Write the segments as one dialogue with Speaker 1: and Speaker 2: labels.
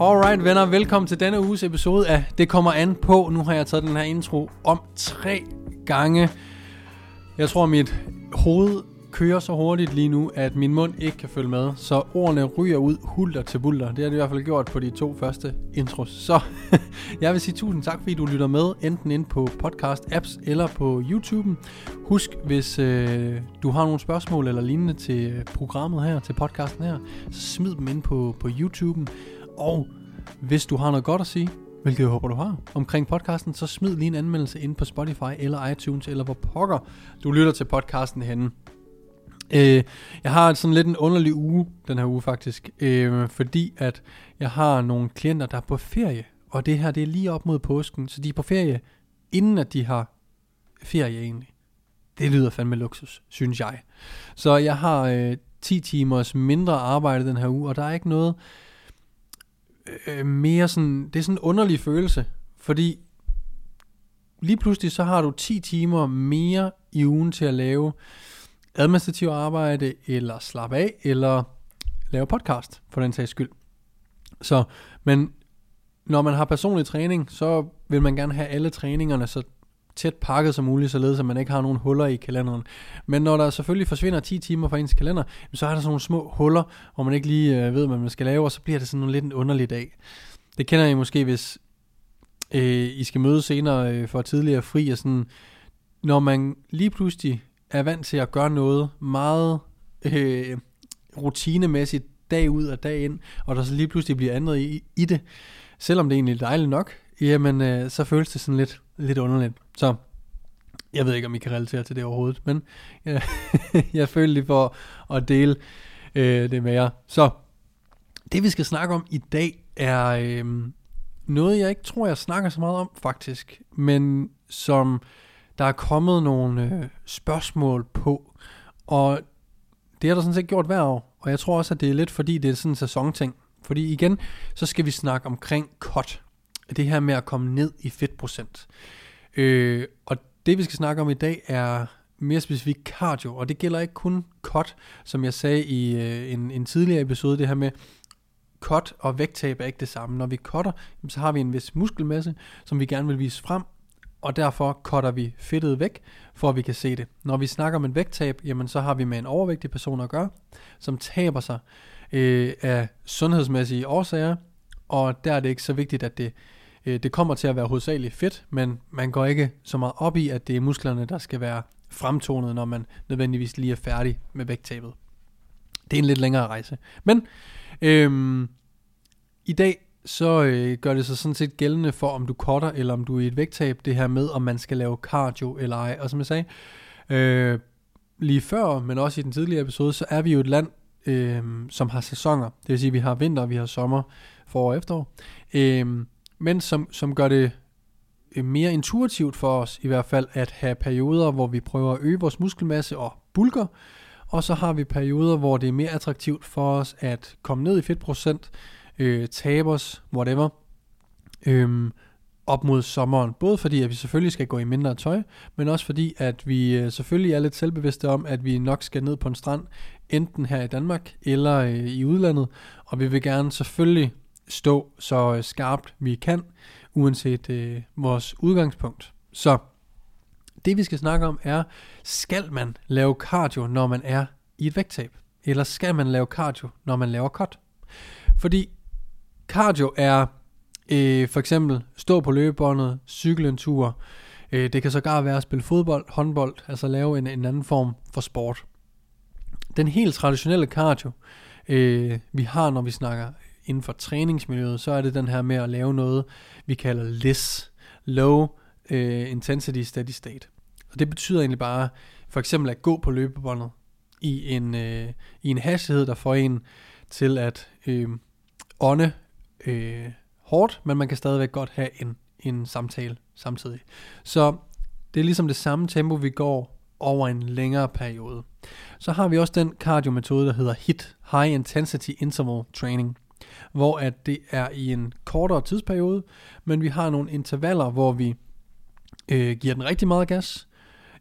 Speaker 1: Alright venner, velkommen til denne uges episode af Det kommer an på. Nu har jeg taget den her intro om tre gange. Jeg tror mit hoved kører så hurtigt lige nu, at min mund ikke kan følge med. Så ordene ryger ud hulter til bulter. Det har det i hvert fald gjort på de to første intros. Så jeg vil sige tusind tak, fordi du lytter med, enten ind på podcast-apps eller på YouTube. Husk, hvis øh, du har nogle spørgsmål eller lignende til programmet her, til podcasten her, så smid dem ind på, på YouTube. Og hvis du har noget godt at sige, hvilket jeg håber du har, omkring podcasten, så smid lige en anmeldelse ind på Spotify eller iTunes, eller hvor pokker du lytter til podcasten henne. Øh, jeg har sådan lidt en underlig uge, den her uge faktisk, øh, fordi at jeg har nogle klienter, der er på ferie, og det her, det er lige op mod påsken, så de er på ferie, inden at de har ferie egentlig. Det lyder fandme luksus, synes jeg. Så jeg har øh, 10 timers mindre arbejde den her uge, og der er ikke noget øh, mere sådan, det er sådan en underlig følelse, fordi lige pludselig så har du 10 timer mere i ugen til at lave administrativ arbejde, eller slappe af, eller lave podcast, for den sags skyld. Så, men når man har personlig træning, så vil man gerne have alle træningerne så tæt pakket som muligt, således at man ikke har nogen huller i kalenderen. Men når der selvfølgelig forsvinder 10 timer fra ens kalender, så er der sådan nogle små huller, hvor man ikke lige øh, ved, hvad man skal lave, og så bliver det sådan lidt en underlig dag. Det kender I måske, hvis øh, I skal møde senere øh, for tidligere fri, og sådan, når man lige pludselig er vant til at gøre noget meget øh, rutinemæssigt dag ud og dag ind, og der så lige pludselig bliver andet i, i det, selvom det egentlig er dejligt nok, jamen øh, så føles det sådan lidt, lidt underligt. Så jeg ved ikke, om I kan relatere til det overhovedet, men jeg, jeg føler lige for at dele øh, det med jer. Så det vi skal snakke om i dag er øh, noget, jeg ikke tror, jeg snakker så meget om faktisk, men som der er kommet nogle øh, spørgsmål på, og det har der sådan set gjort hver år, og jeg tror også, at det er lidt fordi, det er sådan en sæsonting. Fordi igen, så skal vi snakke omkring cut. Det her med at komme ned i fedtprocent. Øh, og det vi skal snakke om i dag er mere specifikt cardio, og det gælder ikke kun cut, som jeg sagde i øh, en, en tidligere episode, det her med, cut og vægttab er ikke det samme. Når vi cutter, så har vi en vis muskelmasse, som vi gerne vil vise frem, og derfor cutter vi fedtet væk, for at vi kan se det. Når vi snakker om en vægttab, jamen så har vi med en overvægtig person at gøre, som taber sig øh, af sundhedsmæssige årsager, og der er det ikke så vigtigt, at det, Øh, det kommer til at være hovedsageligt fedt, men man går ikke så meget op i, at det er musklerne, der skal være fremtonet, når man nødvendigvis lige er færdig med vægttabet. Det er en lidt længere rejse. Men øhm, i dag så øh, gør det sig sådan set gældende for, om du cutter, eller om du er i et vægttab, det her med, om man skal lave cardio eller ej. Og som jeg sagde, øh, lige før, men også i den tidligere episode, så er vi jo et land, øh, som har sæsoner. Det vil sige, at vi har vinter, vi har sommer, forår og efterår. Øh, men som, som gør det øh, mere intuitivt for os i hvert fald, at have perioder, hvor vi prøver at øge vores muskelmasse og bulker, og så har vi perioder, hvor det er mere attraktivt for os at komme ned i fedtprocent, øh, tabe os, whatever, øh, op mod sommeren. Både fordi, at vi selvfølgelig skal gå i mindre tøj, men også fordi, at vi øh, selvfølgelig er lidt selvbevidste om, at vi nok skal ned på en strand, enten her i Danmark eller øh, i udlandet, og vi vil gerne selvfølgelig stå så øh, skarpt vi kan, uanset øh, vores udgangspunkt. Så det vi skal snakke om er, skal man lave cardio, når man er i et vægttab? Eller skal man lave cardio, når man laver cut? Fordi cardio er øh, for eksempel stå på løbebåndet, cykle en tur. Øh, det kan sågar være at spille fodbold, håndbold, altså lave en, en anden form for sport. Den helt traditionelle cardio, øh, vi har, når vi snakker inden for træningsmiljøet, så er det den her med at lave noget, vi kalder LIS, Low øh, Intensity Steady State. Og det betyder egentlig bare, for eksempel at gå på løbebåndet i en, øh, i en hastighed, der får en til at øh, ånde øh, hårdt, men man kan stadigvæk godt have en, en samtale samtidig. Så det er ligesom det samme tempo, vi går over en længere periode. Så har vi også den kardiometode, der hedder HIT, High Intensity Interval Training, hvor at det er i en kortere tidsperiode, men vi har nogle intervaller, hvor vi øh, giver den rigtig meget gas,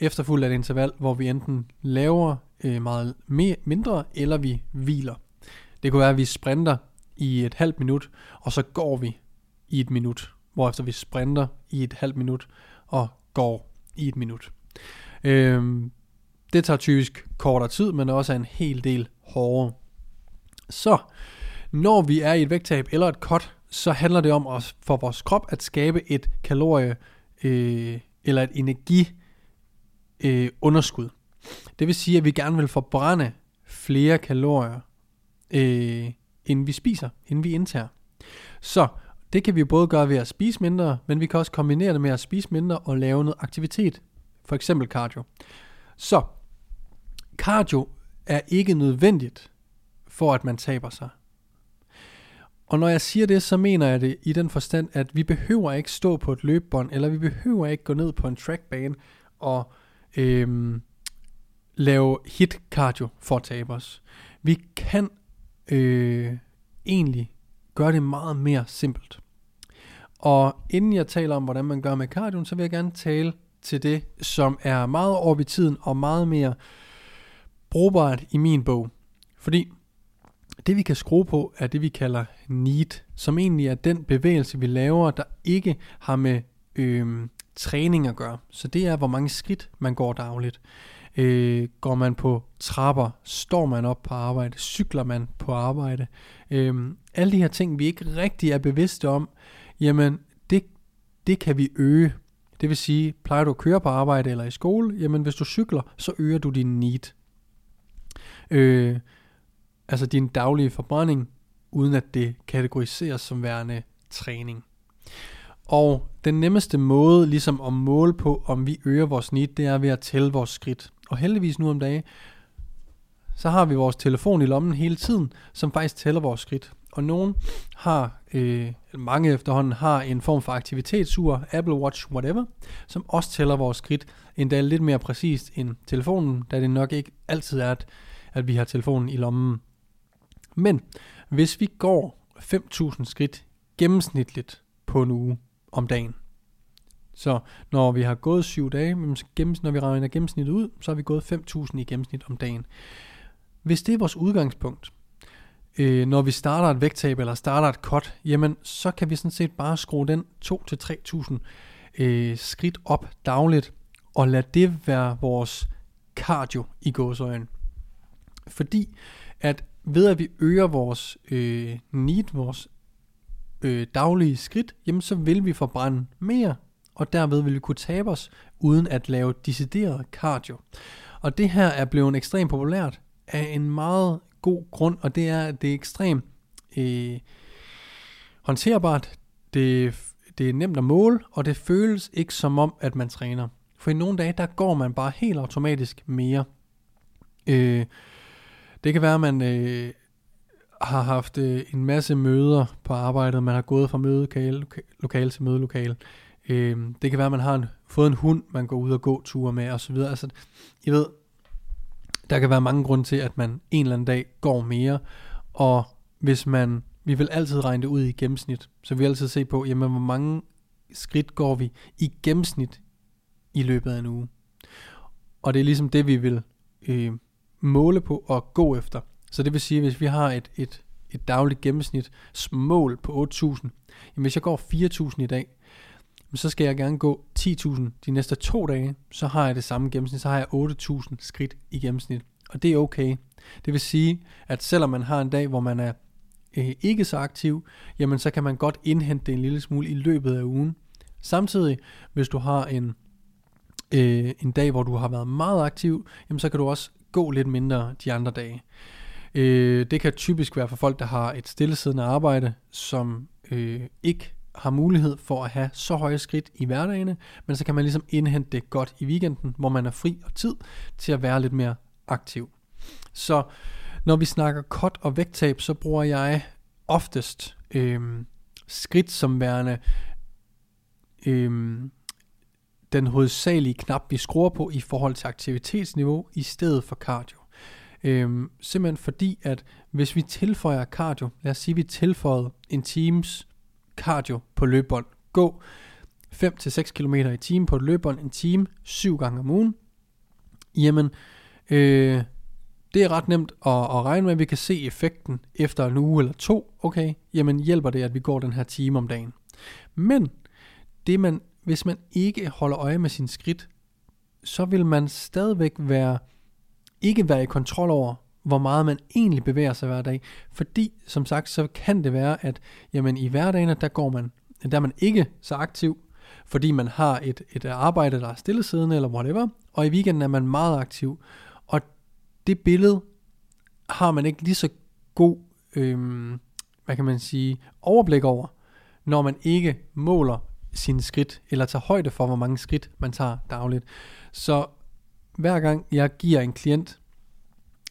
Speaker 1: efterfulgt af et interval, hvor vi enten laver øh, meget mere, mindre, eller vi hviler. Det kunne være, at vi sprinter i et halvt minut, og så går vi i et minut, hvorefter vi sprinter i et halvt minut og går i et minut. Øh, det tager typisk kortere tid, men også er en hel del hårdere. Så når vi er i et vægttab eller et cut, så handler det om os for vores krop at skabe et kalorie øh, eller et energi øh, underskud. Det vil sige, at vi gerne vil forbrænde flere kalorier, øh, end vi spiser, end vi indtager. Så det kan vi både gøre ved at spise mindre, men vi kan også kombinere det med at spise mindre og lave noget aktivitet. For eksempel cardio. Så cardio er ikke nødvendigt for at man taber sig. Og når jeg siger det, så mener jeg det i den forstand, at vi behøver ikke stå på et løbebånd, eller vi behøver ikke gå ned på en trackbane og øhm, lave hit cardio for at tabe os. Vi kan øh, egentlig gøre det meget mere simpelt. Og inden jeg taler om, hvordan man gør med cardio, så vil jeg gerne tale til det, som er meget over i tiden og meget mere brugbart i min bog. Fordi det vi kan skrue på, er det vi kalder NEAT, som egentlig er den bevægelse, vi laver, der ikke har med øh, træning at gøre. Så det er, hvor mange skridt man går dagligt. Øh, går man på trapper, står man op på arbejde, cykler man på arbejde. Øh, alle de her ting, vi ikke rigtig er bevidste om, jamen det, det kan vi øge. Det vil sige, plejer du at køre på arbejde eller i skole, jamen hvis du cykler, så øger du din NEAT. Øh, altså din daglige forbrænding, uden at det kategoriseres som værende træning. Og den nemmeste måde ligesom at måle på, om vi øger vores snit, det er ved at tælle vores skridt. Og heldigvis nu om dagen, så har vi vores telefon i lommen hele tiden, som faktisk tæller vores skridt. Og nogen har, øh, mange efterhånden har en form for aktivitetsur, Apple Watch, whatever, som også tæller vores skridt, endda lidt mere præcist end telefonen, da det nok ikke altid er, at, at vi har telefonen i lommen. Men hvis vi går 5.000 skridt gennemsnitligt på en uge om dagen, så når vi har gået 7 dage, når vi regner gennemsnittet ud, så har vi gået 5.000 i gennemsnit om dagen. Hvis det er vores udgangspunkt, øh, når vi starter et vægttab eller starter et cut, jamen så kan vi sådan set bare skrue den 2-3.000 øh, skridt op dagligt, og lade det være vores cardio i gåsøjen. Fordi at ved at vi øger vores øh, need, vores øh, daglige skridt, jamen så vil vi forbrænde mere, og derved vil vi kunne tabe os, uden at lave decideret cardio. Og det her er blevet ekstremt populært af en meget god grund, og det er, at det er ekstremt øh, håndterbart, det, det er nemt at måle, og det føles ikke som om, at man træner. For i nogle dage, der går man bare helt automatisk mere. Øh, det kan være, at man øh, har haft øh, en masse møder på arbejdet, man har gået fra mødelokale lokale til mødelokale. Øh, det kan være, at man har en, fået en hund, man går ud og går ture med osv. Altså, I ved, der kan være mange grunde til, at man en eller anden dag går mere, og hvis man, vi vil altid regne det ud i gennemsnit, så vi vil altid se på, jamen hvor mange skridt går vi i gennemsnit i løbet af en uge. Og det er ligesom det, vi vil øh, måle på og gå efter. Så det vil sige, at hvis vi har et, et, et dagligt gennemsnit mål på 8.000, jamen hvis jeg går 4.000 i dag, så skal jeg gerne gå 10.000 de næste to dage, så har jeg det samme gennemsnit, så har jeg 8.000 skridt i gennemsnit. Og det er okay. Det vil sige, at selvom man har en dag, hvor man er øh, ikke så aktiv, jamen så kan man godt indhente det en lille smule i løbet af ugen. Samtidig, hvis du har en, øh, en dag, hvor du har været meget aktiv, jamen så kan du også gå lidt mindre de andre dage. Øh, det kan typisk være for folk, der har et stillesiddende arbejde, som øh, ikke har mulighed for at have så høje skridt i hverdagene, men så kan man ligesom indhente det godt i weekenden, hvor man er fri og tid til at være lidt mere aktiv. Så når vi snakker cut og vægttab, så bruger jeg oftest øh, skridt som værende øh, den hovedsagelige knap, vi skruer på i forhold til aktivitetsniveau, i stedet for cardio. Øhm, simpelthen fordi, at hvis vi tilføjer cardio, lad os sige, at vi tilføjede en times cardio på løbebånd, gå 5-6 km i timen på et løbebånd, en time, 7 gange om ugen, jamen, øh, det er ret nemt at, at regne med, at vi kan se effekten efter en uge eller to. Okay, jamen hjælper det, at vi går den her time om dagen. Men det man, hvis man ikke holder øje med sin skridt, så vil man stadigvæk være, ikke være i kontrol over, hvor meget man egentlig bevæger sig hver dag. Fordi, som sagt, så kan det være, at jamen, i hverdagen, der går man, der er man ikke så aktiv, fordi man har et, et arbejde, der er stillesiddende, eller whatever, og i weekenden er man meget aktiv. Og det billede har man ikke lige så god, øhm, hvad kan man sige, overblik over, når man ikke måler sine skridt, eller tager højde for, hvor mange skridt man tager dagligt. Så hver gang jeg giver en klient,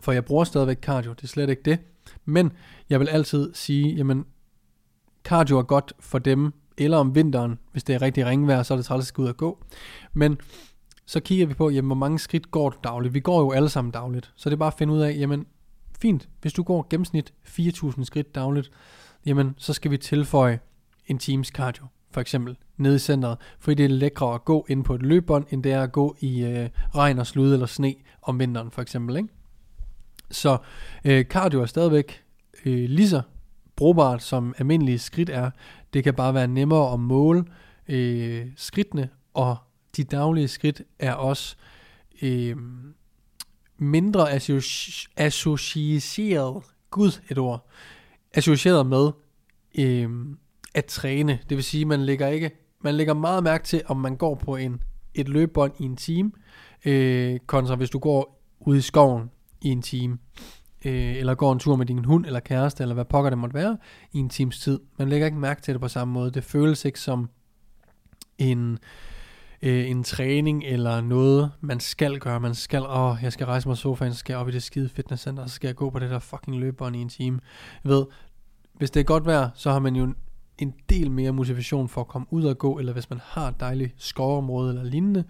Speaker 1: for jeg bruger stadigvæk cardio, det er slet ikke det, men jeg vil altid sige, jamen cardio er godt for dem, eller om vinteren, hvis det er rigtig ringvejr, så er det træls at ud og gå. Men så kigger vi på, jamen, hvor mange skridt går du dagligt. Vi går jo alle sammen dagligt, så det er bare at finde ud af, jamen fint, hvis du går gennemsnit 4.000 skridt dagligt, jamen så skal vi tilføje en times cardio, for eksempel, nede i centret, fordi det er lækre at gå ind på et løbebånd, end det er at gå i øh, regn og slud eller sne om vinteren, for eksempel. Ikke? Så øh, cardio er stadigvæk øh, lige så brugbart som almindelige skridt er. Det kan bare være nemmere at måle øh, skridtene, og de daglige skridt er også øh, mindre associ- associeret, gud et ord, associeret med øh, at træne. Det vil sige, man lægger ikke, man lægger meget mærke til, om man går på en et løbebånd i en time, øh, kontra hvis du går ud i skoven i en time, øh, eller går en tur med din hund eller kæreste, eller hvad pokker det måtte være, i en times tid. Man lægger ikke mærke til det på samme måde. Det føles ikke som en, øh, en træning eller noget, man skal gøre. Man skal, åh, jeg skal rejse mig sofaen, så skal jeg op i det skide fitnesscenter, så skal jeg gå på det der fucking løbebånd i en time. Jeg ved, hvis det er godt vejr, så har man jo en del mere motivation for at komme ud og gå, eller hvis man har et dejligt skovområde eller lignende,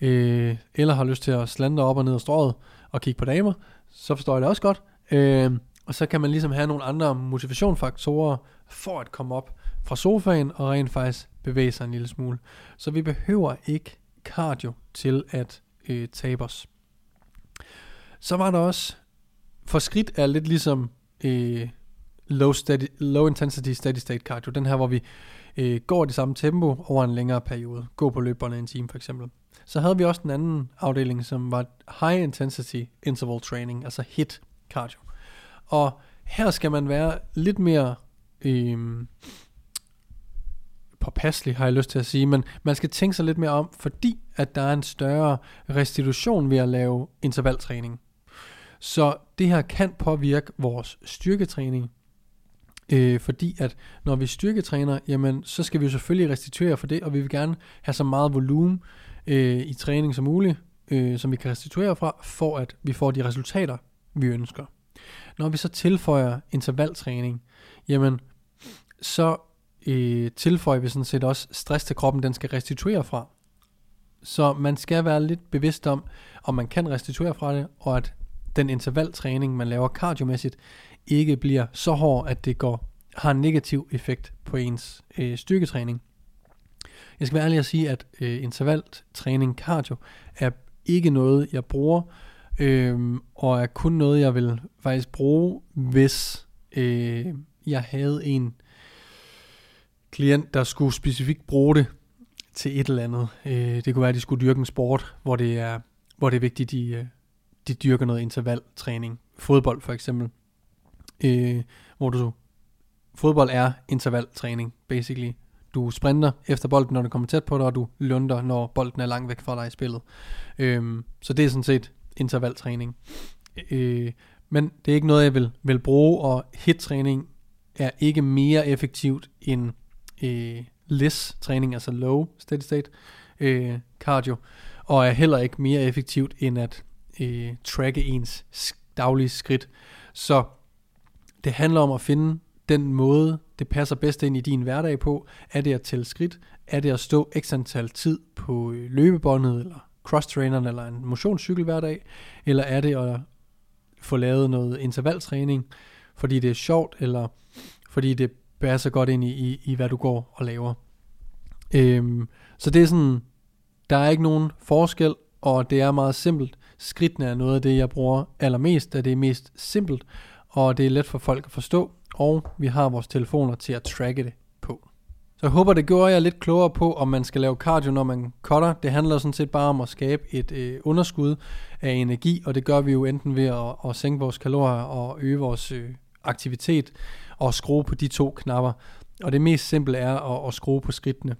Speaker 1: øh, eller har lyst til at slande op og ned ad strået og kigge på damer, så forstår jeg det også godt. Øh, og så kan man ligesom have nogle andre motivationsfaktorer for at komme op fra sofaen og rent faktisk bevæge sig en lille smule. Så vi behøver ikke cardio til at øh, tabe os. Så var der også, for skridt er lidt ligesom øh, low, steady, low intensity steady state cardio, den her hvor vi øh, går i det samme tempo over en længere periode, gå på løberne en time for eksempel. Så havde vi også den anden afdeling, som var high intensity interval training, altså HIT cardio. Og her skal man være lidt mere øh, påpasselig, har jeg lyst til at sige, men man skal tænke sig lidt mere om, fordi at der er en større restitution ved at lave intervaltræning. Så det her kan påvirke vores styrketræning, øh, fordi at når vi styrketræner, jamen så skal vi jo selvfølgelig restituere for det, og vi vil gerne have så meget volumen øh, i træning som muligt, øh, som vi kan restituere fra, for at vi får de resultater, vi ønsker. Når vi så tilføjer intervaltræning, jamen så øh, tilføjer vi sådan set også stress til kroppen, den skal restituere fra. Så man skal være lidt bevidst om, om man kan restituere fra det, og at den intervaltræning, man laver kardiomæssigt, ikke bliver så hård, at det går har en negativ effekt på ens øh, styrketræning. Jeg skal være ærlig at sige, at øh, intervaltræning cardio er ikke noget, jeg bruger, øh, og er kun noget, jeg vil faktisk bruge, hvis øh, jeg havde en klient, der skulle specifikt bruge det til et eller andet. Øh, det kunne være, at de skulle dyrke en sport, hvor det er, hvor det er vigtigt, at de, øh, de dyrker noget intervaltræning. Fodbold for eksempel. Øh, hvor du fodbold er intervaltræning, basically. Du sprinter efter bolden, når den kommer tæt på dig, og du lunder, når bolden er langt væk fra dig i spillet. Øhm, så det er sådan set intervaltræning. Øh, men det er ikke noget, jeg vil, vil bruge, og hit-træning er ikke mere effektivt end øh, LIS-træning, altså low steady state øh, cardio, og er heller ikke mere effektivt end at øh, tracke ens daglige skridt. Så det handler om at finde den måde, det passer bedst ind i din hverdag på. Er det at tælle skridt? Er det at stå x antal tid på øh, løbebåndet, eller cross-traineren, eller en motionscykel hver dag? Eller er det at få lavet noget intervaltræning, fordi det er sjovt, eller fordi det passer godt ind i, i, i hvad du går og laver? Øhm, så det er sådan, der er ikke nogen forskel, og det er meget simpelt. Skridtene er noget af det, jeg bruger allermest, da det er mest simpelt, og det er let for folk at forstå, og vi har vores telefoner til at tracke det på. Så jeg håber, det gjorde jer lidt klogere på, om man skal lave cardio, når man cutter. Det handler sådan set bare om at skabe et øh, underskud af energi, og det gør vi jo enten ved at, at sænke vores kalorier og øge vores øh, aktivitet og skrue på de to knapper. Og det mest simple er at, at skrue på skridtene.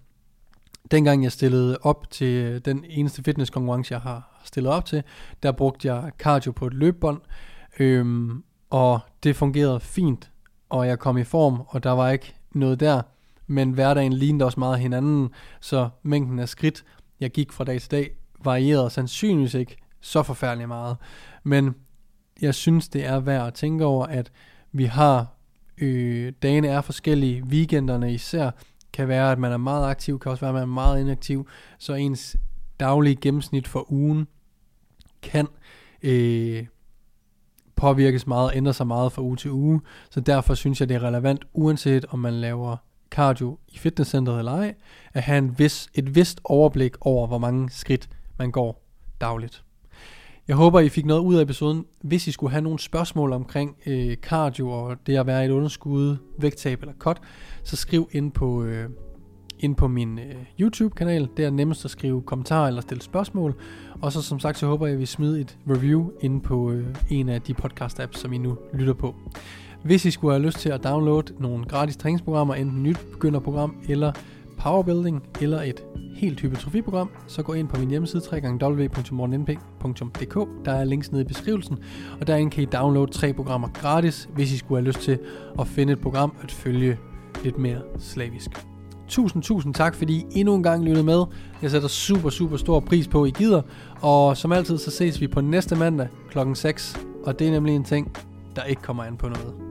Speaker 1: Dengang jeg stillede op til øh, den eneste fitnesskonkurrence, jeg har stillet op til, der brugte jeg cardio på et løbebånd, øhm, og det fungerede fint, og jeg kom i form, og der var ikke noget der, men hverdagen lignede også meget hinanden, så mængden af skridt, jeg gik fra dag til dag, varierede sandsynligvis ikke så forfærdeligt meget. Men jeg synes, det er værd at tænke over, at vi har, øh, dagene er forskellige, weekenderne især, kan være, at man er meget aktiv, kan også være, at man er meget inaktiv, så ens daglige gennemsnit for ugen kan øh, påvirkes meget og sig meget fra uge til uge, så derfor synes jeg, det er relevant, uanset om man laver cardio i fitnesscenteret eller ej, at have en vis, et vist overblik over, hvor mange skridt man går dagligt. Jeg håber, I fik noget ud af episoden. Hvis I skulle have nogle spørgsmål omkring øh, cardio og det at være i et underskud, vægttab eller cut, så skriv ind på, øh, ind på min øh, YouTube-kanal. Det er nemmest at skrive kommentarer eller stille spørgsmål. Og så som sagt, så håber jeg, at vi smider et review ind på øh, en af de podcast-apps, som I nu lytter på. Hvis I skulle have lyst til at downloade nogle gratis træningsprogrammer, enten nyt begynderprogram eller powerbuilding eller et helt hypertrofiprogram, så gå ind på min hjemmeside www.morgennp.dk. Der er links nede i beskrivelsen, og derinde kan I downloade tre programmer gratis, hvis I skulle have lyst til at finde et program at følge lidt mere slavisk. Tusind, tusind tak, fordi I endnu en gang lyttede med. Jeg sætter super, super stor pris på, at I gider. Og som altid, så ses vi på næste mandag klokken 6. Og det er nemlig en ting, der ikke kommer an på noget.